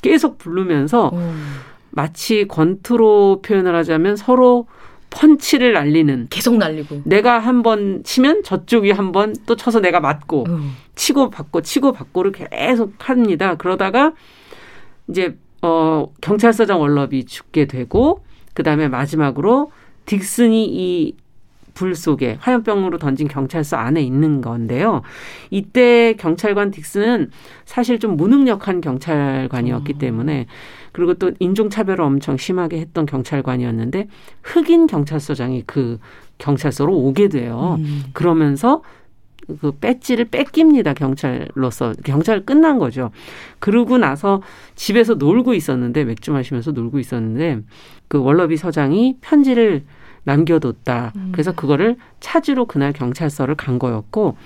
계속 부르면서 음. 마치 권투로 표현을 하자면 서로 펀치를 날리는 계속 날리고 내가 한 번 치면 저쪽이 한 번 또 쳐서 내가 맞고 음. 치고 받고 치고 받고를 계속 합니다. 그러다가 이제 어 경찰서장 월럽이 죽게 되고 그다음에 마지막으로 딕슨이 이 불 속에 화염병으로 던진 경찰서 안에 있는 건데요. 이때 경찰관 딕슨은 사실 좀 무능력한 경찰관이었기 어. 때문에 그리고 또 인종차별을 엄청 심하게 했던 경찰관이었는데 흑인 경찰서장이 그 경찰서로 오게 돼요. 음. 그러면서 그 배지를 뺏깁니다 경찰로서 경찰 끝난 거죠. 그러고 나서 집에서 놀고 있었는데 맥주 마시면서 놀고 있었는데 그 월러비 서장이 편지를 남겨뒀다. 음. 그래서 그거를 찾으러 그날 경찰서를 간 거였고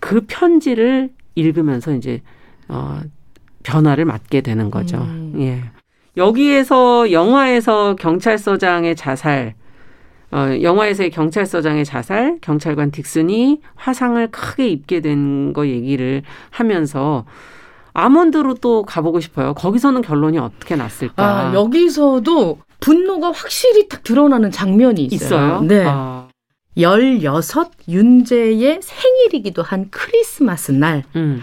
그 편지를 읽으면서 이제 어 변화를 맞게 되는 거죠. 음. 예. 여기에서 영화에서 경찰서장의 자살, 어, 영화에서의 경찰서장의 자살, 경찰관 딕슨이 화상을 크게 입게 된 거 얘기를 하면서 아몬드로 또 가보고 싶어요. 거기서는 결론이 어떻게 났을까? 아, 여기서도 분노가 확실히 딱 드러나는 장면이 있어요. 있어요? 네. 아. 16 윤재의 생일이기도 한 크리스마스 날. 음.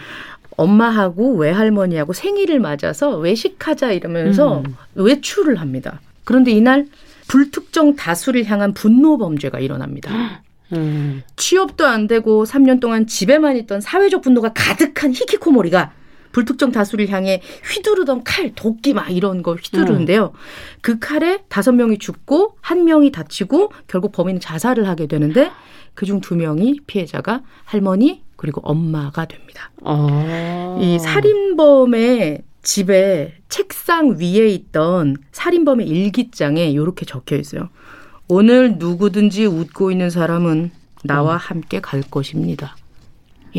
엄마하고 외할머니하고 생일을 맞아서 외식하자 이러면서 음. 외출을 합니다. 그런데 이날 불특정 다수를 향한 분노 범죄가 일어납니다. 음. 취업도 안 되고 3년 동안 집에만 있던 사회적 분노가 가득한 히키코모리가 불특정 다수를 향해 휘두르던 칼, 도끼 막 이런 걸 휘두르는데요. 음. 그 칼에 다섯 명이 죽고 한 명이 다치고 결국 범인은 자살을 하게 되는데 그중 두 명이 피해자가 할머니 그리고 엄마가 됩니다. 아. 이 살인범의 집에 책상 위에 있던 살인범의 일기장에 이렇게 적혀 있어요. 오늘 누구든지 웃고 있는 사람은 나와 어. 함께 갈 것입니다.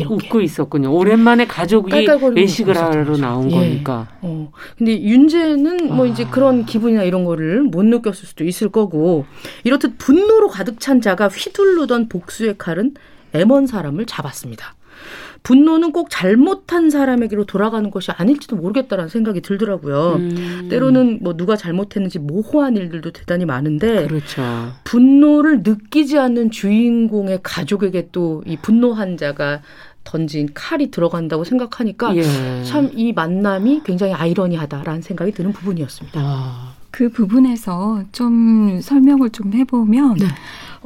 이렇게. 웃고 있었군요. 오랜만에 가족이 외식을 하러 나온 예. 거니까. 어. 근데 윤재는 뭐 아. 이제 그런 기분이나 이런 거를 못 느꼈을 수도 있을 거고 이렇듯 분노로 가득 찬 자가 휘둘르던 복수의 칼은 M1 사람을 잡았습니다. 분노는 꼭 잘못한 사람에게로 돌아가는 것이 아닐지도 모르겠다라는 생각이 들더라고요. 음. 때로는 뭐 누가 잘못했는지 모호한 일들도 대단히 많은데 그렇죠. 분노를 느끼지 않는 주인공의 가족에게 또 이 분노한 자가 던진 칼이 들어간다고 생각하니까 예. 참이 만남이 굉장히 아이러니하다라는 생각이 드는 부분이었습니다. 아. 그 부분에서 좀 설명을 좀 해보면 네.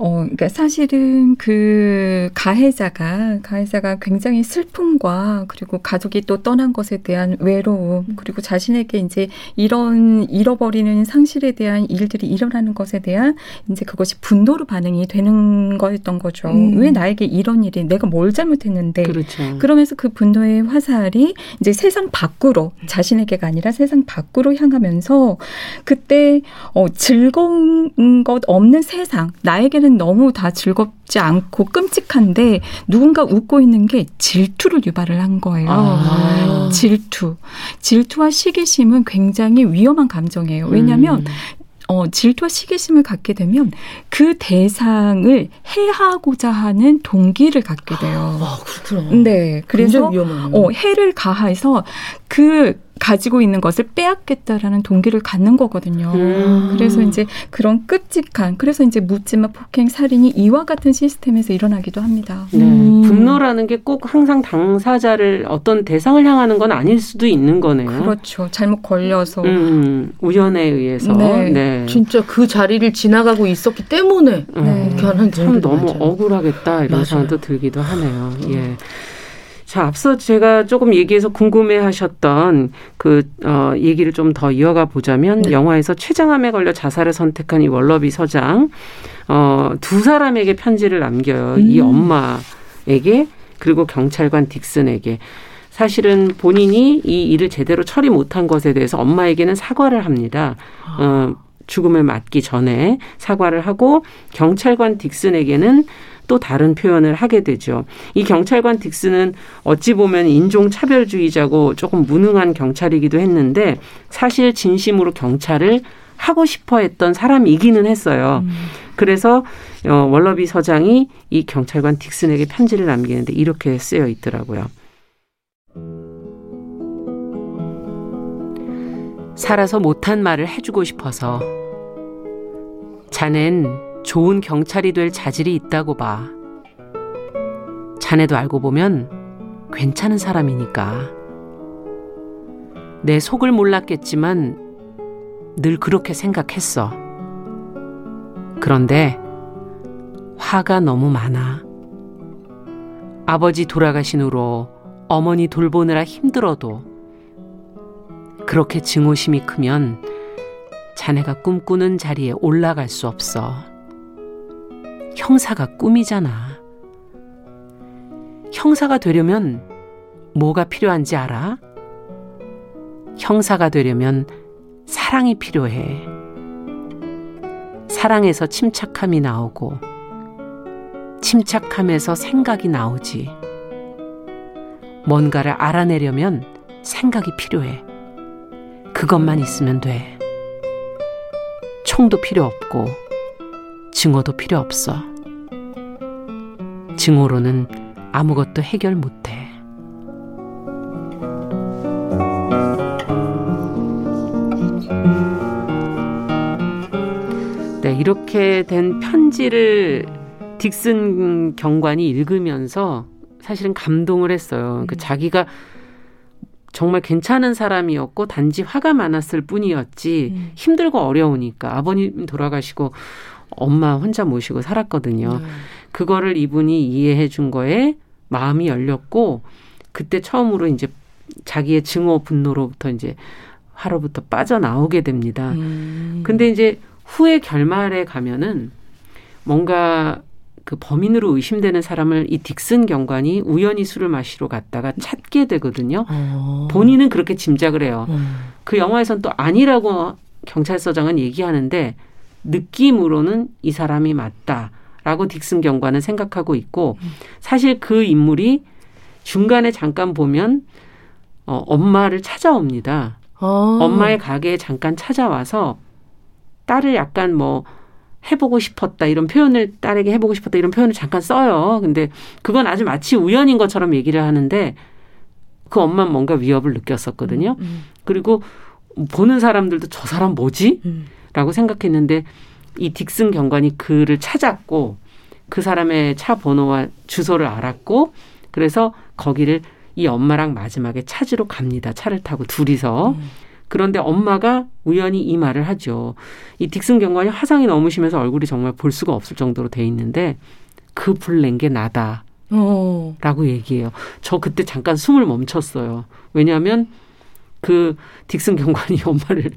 어, 그러니까 사실은 그 가해자가 가해자가 굉장히 슬픔과 그리고 가족이 또 떠난 것에 대한 외로움 그리고 자신에게 이제 이런 잃어버리는 상실에 대한 일들이 일어나는 것에 대한 이제 그것이 분노로 반응이 되는 거였던 거죠. 음. 왜 나에게 이런 일이 내가 뭘 잘못했는데 그렇죠. 그러면서 그 분노의 화살이 이제 세상 밖으로 자신에게가 아니라 세상 밖으로 향하면서 그때 어 즐거운 것 없는 세상 나에게는 사실은 너무 다 즐겁지 않고 끔찍한데 누군가 웃고 있는 게 질투를 유발을 한 거예요. 아. 질투. 질투와 시기심은 굉장히 위험한 감정이에요. 왜냐하면 음. 어, 질투와 시기심을 갖게 되면 그 대상을 해하고자 하는 동기를 갖게 돼요. 아, 그렇구나. 네. 그래서 어, 해를 가해서 그 가지고 있는 것을 빼앗겠다라는 동기를 갖는 거거든요. 음. 그래서 이제 그런 끔찍한 그래서 이제 묻지마 폭행 살인이 이와 같은 시스템에서 일어나기도 합니다. 네. 음. 분노라는 게 꼭 항상 당사자를 어떤 대상을 향하는 건 아닐 수도 있는 거네요. 그렇죠. 잘못 걸려서 음, 우연에 의해서. 네. 네. 진짜 그 자리를 지나가고 있었기 때문에 네. 이렇게 하는 참 너무 맞아요. 억울하겠다 이런 생각도 들기도 하네요. 예. 자, 앞서 제가 조금 얘기해서 궁금해 하셨던 그, 어, 얘기를 좀 더 이어가 보자면 네. 영화에서 췌장암에 걸려 자살을 선택한 이 월러비 서장, 어, 두 사람에게 편지를 남겨요. 음. 이 엄마에게 그리고 경찰관 딕슨에게. 사실은 본인이 이 일을 제대로 처리 못한 것에 대해서 엄마에게는 사과를 합니다. 어, 죽음을 맞기 전에 사과를 하고 경찰관 딕슨에게는 또 다른 표현을 하게 되죠. 이 경찰관 딕스는 어찌 보면 인종 차별주의자고 조금 무능한 경찰이기도 했는데 사실 진심으로 경찰을 하고 싶어 했던 사람이기는 했어요. 음. 그래서 어, 월러비 서장이 이 경찰관 딕슨에게 편지를 남기는데 이렇게 쓰여 있더라고요. 살아서 못한 말을 해주고 싶어서 자넨 좋은 경찰이 될 자질이 있다고 봐. 자네도 알고 보면 괜찮은 사람이니까. 내 속을 몰랐겠지만 늘 그렇게 생각했어. 그런데 화가 너무 많아. 아버지 돌아가신 후로 어머니 돌보느라 힘들어도 그렇게 증오심이 크면 자네가 꿈꾸는 자리에 올라갈 수 없어. 형사가 꿈이잖아. 형사가 되려면 뭐가 필요한지 알아? 형사가 되려면 사랑이 필요해. 사랑에서 침착함이 나오고, 침착함에서 생각이 나오지. 뭔가를 알아내려면 생각이 필요해. 그것만 있으면 돼. 총도 필요 없고, 증오도 필요 없어. 증오로는 아무것도 해결 못해. 네, 이렇게 된 편지를 딕슨 경관이 읽으면서 사실은 감동을 했어요. 그 자기가 정말 괜찮은 사람이었고 단지 화가 많았을 뿐이었지 음. 힘들고 어려우니까 아버님 돌아가시고 엄마 혼자 모시고 살았거든요. 음. 그거를 이분이 이해해 준 거에 마음이 열렸고 그때 처음으로 이제 자기의 증오 분노로부터 이제 화로부터 빠져나오게 됩니다. 음. 근데 이제 후에 결말에 가면은 뭔가 그 범인으로 의심되는 사람을 이 딕슨 경관이 우연히 술을 마시러 갔다가 찾게 되거든요. 어. 본인은 그렇게 짐작을 해요. 음. 그 영화에선 또 아니라고 경찰서장은 얘기하는데 느낌으로는 이 사람이 맞다라고 딕슨 경관은 생각하고 있고 사실 그 인물이 중간에 잠깐 보면 어, 엄마를 찾아옵니다. 어. 엄마의 가게에 잠깐 찾아와서 딸을 약간 뭐 해보고 싶었다 이런 표현을 딸에게 해보고 싶었다 이런 표현을 잠깐 써요. 근데 그건 아주 마치 우연인 것처럼 얘기를 하는데 그 엄마는 뭔가 위협을 느꼈었거든요. 음, 음. 그리고 보는 사람들도 저 사람 뭐지? 음. 라고 생각했는데 이 딕슨 경관이 그를 찾았고 그 사람의 차 번호와 주소를 알았고 그래서 거기를 이 엄마랑 마지막에 찾으러 갑니다. 차를 타고 둘이서. 음. 그런데 엄마가 우연히 이 말을 하죠. 이 딕슨 경관이 화상이 너무 심해서 얼굴이 정말 볼 수가 없을 정도로 돼 있는데 그 불 낸 게 나다. 어. 라고 얘기해요. 저 그때 잠깐 숨을 멈췄어요. 왜냐하면 그 딕슨 경관이 엄마를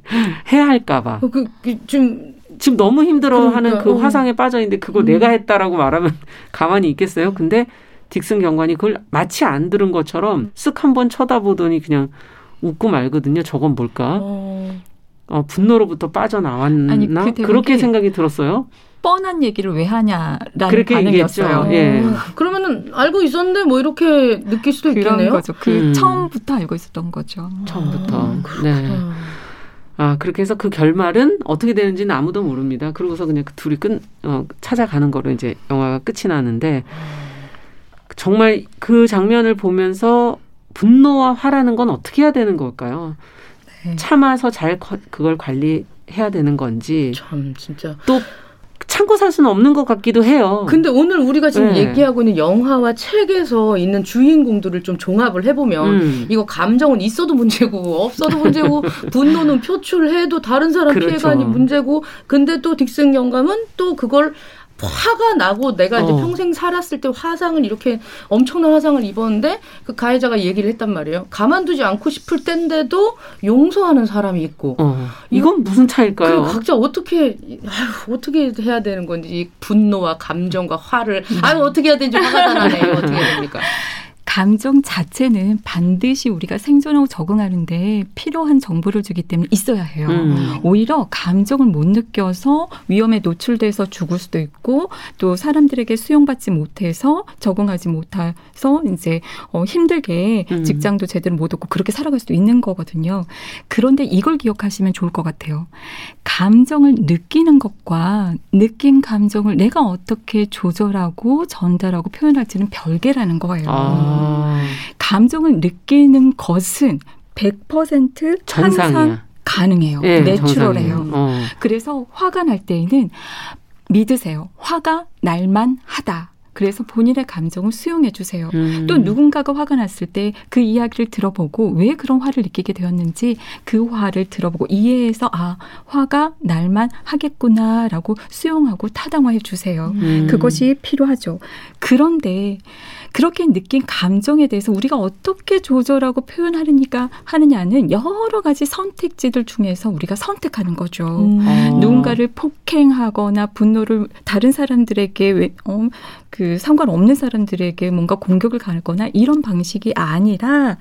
해야 할까봐. 어, 그, 그, 좀 지금 너무 힘들어하는 그러니까, 그 어. 화상에 빠져 있는데 그거 음. 내가 했다라고 말하면 가만히 있겠어요? 근데 딕슨 경관이 그걸 마치 안 들은 것처럼 쓱 한번 쳐다보더니 그냥 웃고 말거든요. 저건 뭘까? 어, 어 분노로부터 빠져나왔나? 아니, 그 그렇게 생각이 들었어요. 뻔한 얘기를 왜 하냐라는 그렇게 반응이었어요. 예. 어, 그러면은 알고 있었는데 뭐 이렇게 느낄 수도 있겠네요. 거죠. 그 음. 처음부터 알고 있었던 거죠. 처음부터. 아, 네. 아 그렇게 해서 그 결말은 어떻게 되는지는 아무도 모릅니다. 그러고서 그냥 그 둘이 끝 어, 찾아가는 거로 이제 영화가 끝이 나는데 정말 그 장면을 보면서 분노와 화라는 건 어떻게 해야 되는 걸까요? 네. 참아서 잘 그걸 관리해야 되는 건지. 참 진짜. 또 참고 살 수는 없는 것 같기도 해요. 근데 오늘 우리가 지금 네. 얘기하고 있는 영화와 책에서 있는 주인공들을 좀 종합을 해보면 음. 이거 감정은 있어도 문제고 없어도 문제고 분노는 표출해도 다른 사람 그렇죠. 피해가니 문제고 근데 또 딕슨 영감은 또 그걸 화가 나고 내가 이제 어. 평생 살았을 때 화상을 이렇게 엄청난 화상을 입었는데 그 가해자가 얘기를 했단 말이에요. 가만두지 않고 싶을 때인데도 용서하는 사람이 있고. 어. 이건 무슨 차일까요? 각자 어떻게 아유, 어떻게 해야 되는 건지 분노와 감정과 화를 아유 어떻게 해야 되는지 화가 다 나네요. 어떻게 해야 됩니까? 감정 자체는 반드시 우리가 생존하고 적응하는데 필요한 정보를 주기 때문에 있어야 해요. 음. 오히려 감정을 못 느껴서 위험에 노출돼서 죽을 수도 있고 또 사람들에게 수용받지 못해서 적응하지 못해서 이제 어 힘들게 음. 직장도 제대로 못 얻고 그렇게 살아갈 수도 있는 거거든요. 그런데 이걸 기억하시면 좋을 것 같아요. 감정을 느끼는 것과 느낀 감정을 내가 어떻게 조절하고 전달하고 표현할지는 별개라는 거예요. 아. 감정을 느끼는 것은 100% 정상이야. 항상 가능해요. 네, 내추럴해요. 어. 그래서 화가 날 때에는 믿으세요. 화가 날만 하다. 그래서 본인의 감정을 수용해 주세요. 음. 또 누군가가 화가 났을 때 그 이야기를 들어보고 왜 그런 화를 느끼게 되었는지 그 화를 들어보고 이해해서 아 화가 날만 하겠구나라고 수용하고 타당화해 주세요. 음. 그것이 필요하죠. 그런데 그렇게 느낀 감정에 대해서 우리가 어떻게 조절하고 표현하느니까 하느냐는 여러 가지 선택지들 중에서 우리가 선택하는 거죠. 음. 어. 누군가를 폭행하거나 분노를 다른 사람들에게 왜, 어, 그 상관없는 사람들에게 뭔가 공격을 가거나 이런 방식이 아니라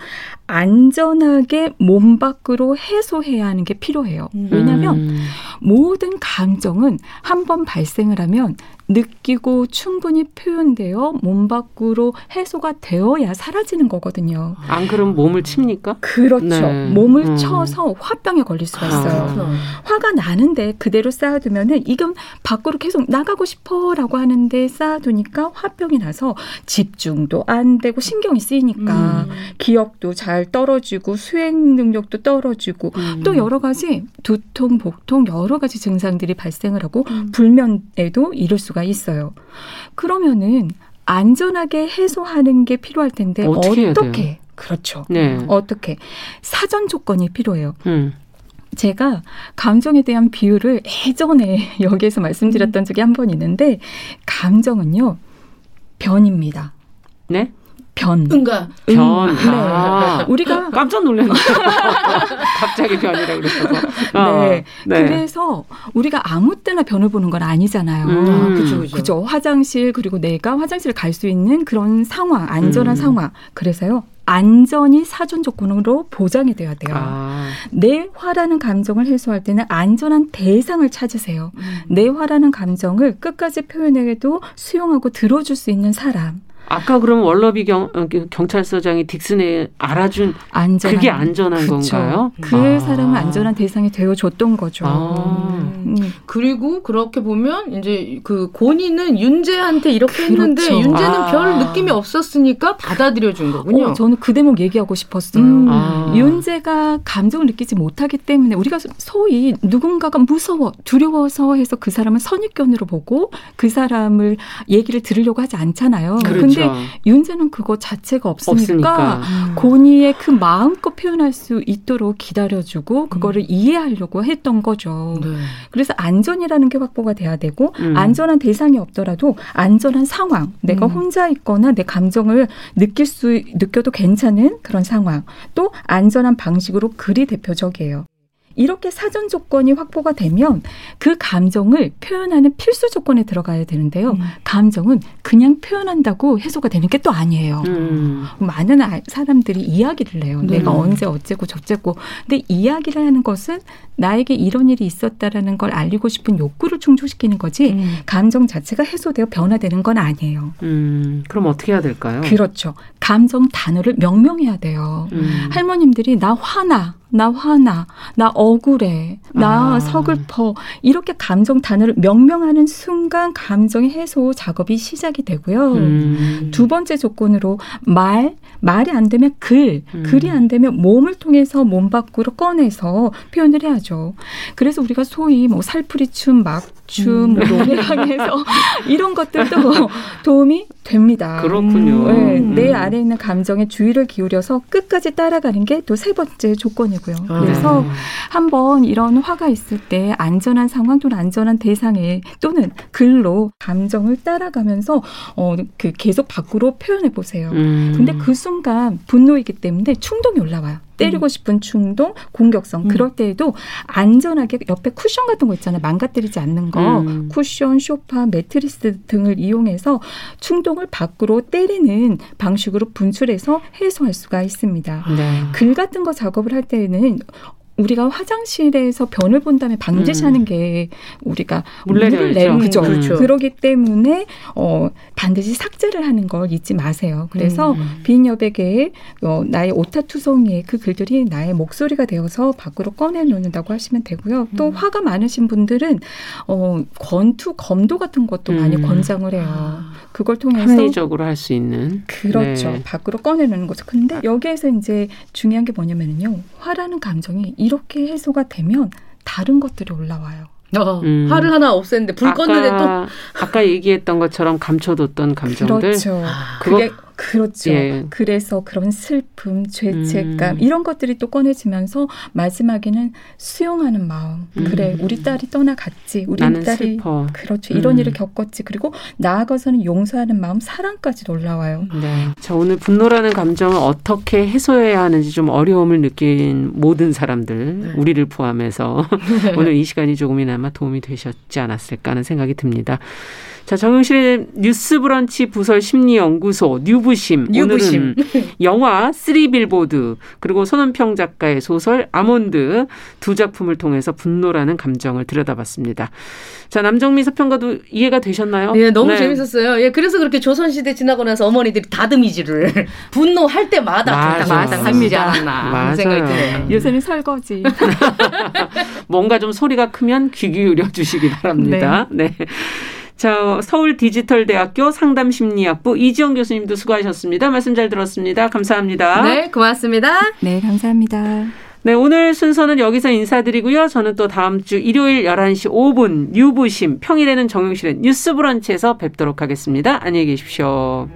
안전하게 몸 밖으로 해소해야 하는 게 필요해요. 왜냐하면 음. 모든 감정은 한 번 발생을 하면 느끼고 충분히 표현되어 몸 밖으로 해소가 되어야 사라지는 거거든요. 안 그러면 몸을 칩니까? 그렇죠. 네. 몸을 음. 쳐서 화병에 걸릴 수가 있어요. 아. 화가 나는데 그대로 쌓아두면은 이건 밖으로 계속 나가고 싶어라고 하는데 쌓아두니까 화병이 나서 집중도 안 되고 신경이 쓰이니까 음. 기억도 잘 떨어지고 수행 능력도 떨어지고 음. 또 여러 가지 두통, 복통 여러 가지 증상들이 발생을 하고 음. 불면에도 이를 수가 수가 있어요. 그러면은 안전하게 해소하는 게 필요할 텐데 어떻게, 어떻게? 그렇죠. 네. 어떻게 사전 조건이 필요해요. 음. 제가 감정에 대한 비유를 예전에 여기에서 말씀드렸던 적이 한 번 있는데 감정은요 변입니다. 네? 변. 응가. 변. 음, 네. 아, 우리가 깜짝 놀랐네. 갑자기 변이라 그랬어서. 아, 네. 네. 그래서 우리가 아무 때나 변을 보는 건 아니잖아요. 음. 아, 그죠, 그죠. 그죠. 화장실 그리고 내가 화장실을 갈 수 있는 그런 상황, 안전한 음. 상황. 그래서요. 안전이 사전 조건으로 보장이 돼야 돼요. 아. 내 화라는 감정을 해소할 때는 안전한 대상을 찾으세요. 음. 내 화라는 감정을 끝까지 표현해도 수용하고 들어줄 수 있는 사람. 아까 그럼 월러비 경, 어, 경찰서장이 딕슨에 알아준 안전한, 그게 안전한 그쵸. 건가요? 그 아. 사람은 안전한 대상이 되어줬던 거죠. 아. 음. 그리고 그렇게 보면 이제 그 고니는 윤재한테 이렇게 그렇죠. 했는데 윤재는 아. 별 느낌이 없었으니까 받아들여준 거군요. 어, 저는 그 대목 얘기하고 싶었어요. 음. 아. 윤재가 감정을 느끼지 못하기 때문에 우리가 소위 누군가가 무서워, 두려워서 해서 그 사람을 선입견으로 보고 그 사람을 얘기를 들으려고 하지 않잖아요. 그렇죠. 근데 윤재는 그거 자체가 없으니까, 없으니까. 음. 고니의 그 마음껏 표현할 수 있도록 기다려주고 그거를 음. 이해하려고 했던 거죠. 네. 그래서 안전이라는 게 확보가 돼야 되고 음. 안전한 대상이 없더라도 안전한 상황, 내가 음. 혼자 있거나 내 감정을 느낄 수 느껴도 괜찮은 그런 상황, 또 안전한 방식으로 글이 대표적이에요. 이렇게 사전 조건이 확보가 되면 그 감정을 표현하는 필수 조건에 들어가야 되는데요. 음. 감정은 그냥 표현한다고 해소가 되는 게 또 아니에요. 음. 많은 사람들이 이야기를 해요. 네. 내가 언제 어째고 저째고. 근데 이야기를 하는 것은 나에게 이런 일이 있었다라는 걸 알리고 싶은 욕구를 충족시키는 거지 음. 감정 자체가 해소되어 변화되는 건 아니에요. 음. 그럼 어떻게 해야 될까요? 그렇죠. 감정 단어를 명명해야 돼요. 음. 할머님들이 나 화나 나 화나, 나 억울해, 나 아. 서글퍼 이렇게 감정 단어를 명명하는 순간 감정의 해소 작업이 시작이 되고요. 음. 두 번째 조건으로 말, 말이 안 되면 글, 음. 글이 안 되면 몸을 통해서 몸 밖으로 꺼내서 표현을 해야죠. 그래서 우리가 소위 뭐 살풀이춤, 막춤, 음. 노래방에서 이런 것들도 도움이 됩니다. 그렇군요. 네, 내 안에 있는 감정에 주의를 기울여서 끝까지 따라가는 게 또 세 번째 조건이고 거고요. 아. 그래서 네. 한번 이런 화가 있을 때 안전한 상황 또는 안전한 대상에 또는 글로 감정을 따라가면서 어 그 계속 밖으로 표현해 보세요. 음. 근데 그 순간 분노이기 때문에 충동이 올라와요. 때리고 음. 싶은 충동, 공격성. 음. 그럴 때에도 안전하게 옆에 쿠션 같은 거 있잖아요. 망가뜨리지 않는 거. 음. 쿠션, 쇼파, 매트리스 등을 이용해서 충동을 밖으로 때리는 방식으로 분출해서 해소할 수가 있습니다. 네. 글 같은 거 작업을 할 때는 우리가 화장실에서 변을 본 다음에 방제시하는 음. 게 우리가 물을 내는 거죠. 그렇죠. 그러기 때문에 어 반드시 삭제를 하는 걸 잊지 마세요. 그래서 음. 빈 여백에 어, 나의 오타투성이의 그 글들이 나의 목소리가 되어서 밖으로 꺼내놓는다고 하시면 되고요. 또 음. 화가 많으신 분들은 어 권투, 검도 같은 것도 많이 음. 권장을 해요. 아. 그걸 통해서 합리적으로 할 수 있는 그렇죠. 네. 밖으로 꺼내놓는 거죠. 근데 여기에서 이제 중요한 게 뭐냐면요. 화라는 감정이 이렇게 해소가 되면 다른 것들이 올라와요. 어, 음. 화를 하나 없앴는데 불 아까, 껐는데 또 아까 얘기했던 것처럼 감춰뒀던 감정들 그렇죠. 그게 그렇죠. 예. 그래서 그런 슬픔, 죄책감 음. 이런 것들이 또 꺼내지면서 마지막에는 수용하는 마음. 음. 그래, 우리 딸이 떠나갔지. 우리 딸이 슬퍼. 그렇죠. 이런 음. 일을 겪었지. 그리고 나아가서는 용서하는 마음, 사랑까지 올라와요. 네. 자, 오늘 분노라는 감정을 어떻게 해소해야 하는지 좀 어려움을 느낀 모든 사람들, 네. 우리를 포함해서 오늘 이 시간이 조금이나마 도움이 되셨지 않았을까 하는 생각이 듭니다. 자, 정용실의 뉴스 브런치 부설 심리 연구소 뉴부심. 뉴부심. 오늘은 영화 Three Billboard 그리고 손원평 작가의 소설 아몬드 두 작품을 통해서 분노라는 감정을 들여다봤습니다. 자, 남정미 서평가도 이해가 되셨나요? 예, 너무 네. 재밌었어요. 예, 그래서 그렇게 조선 시대 지나고 나서 어머니들이 다듬이질을 분노할 때마다 마땅하지 않았나 생각이 드네요. 요새는 설거지. 뭔가 좀 소리가 크면 귀 기울여 주시기 바랍니다. 네. 네. 자, 서울 디지털대학교 상담심리학부 이지영 교수님도 수고하셨습니다. 말씀 잘 들었습니다. 감사합니다. 네, 고맙습니다. 네, 감사합니다. 네, 오늘 순서는 여기서 인사드리고요. 저는 또 다음 주 일요일 11시 5분 뉴부심 평일에는 정용실의 뉴스 브런치에서 뵙도록 하겠습니다. 안녕히 계십시오.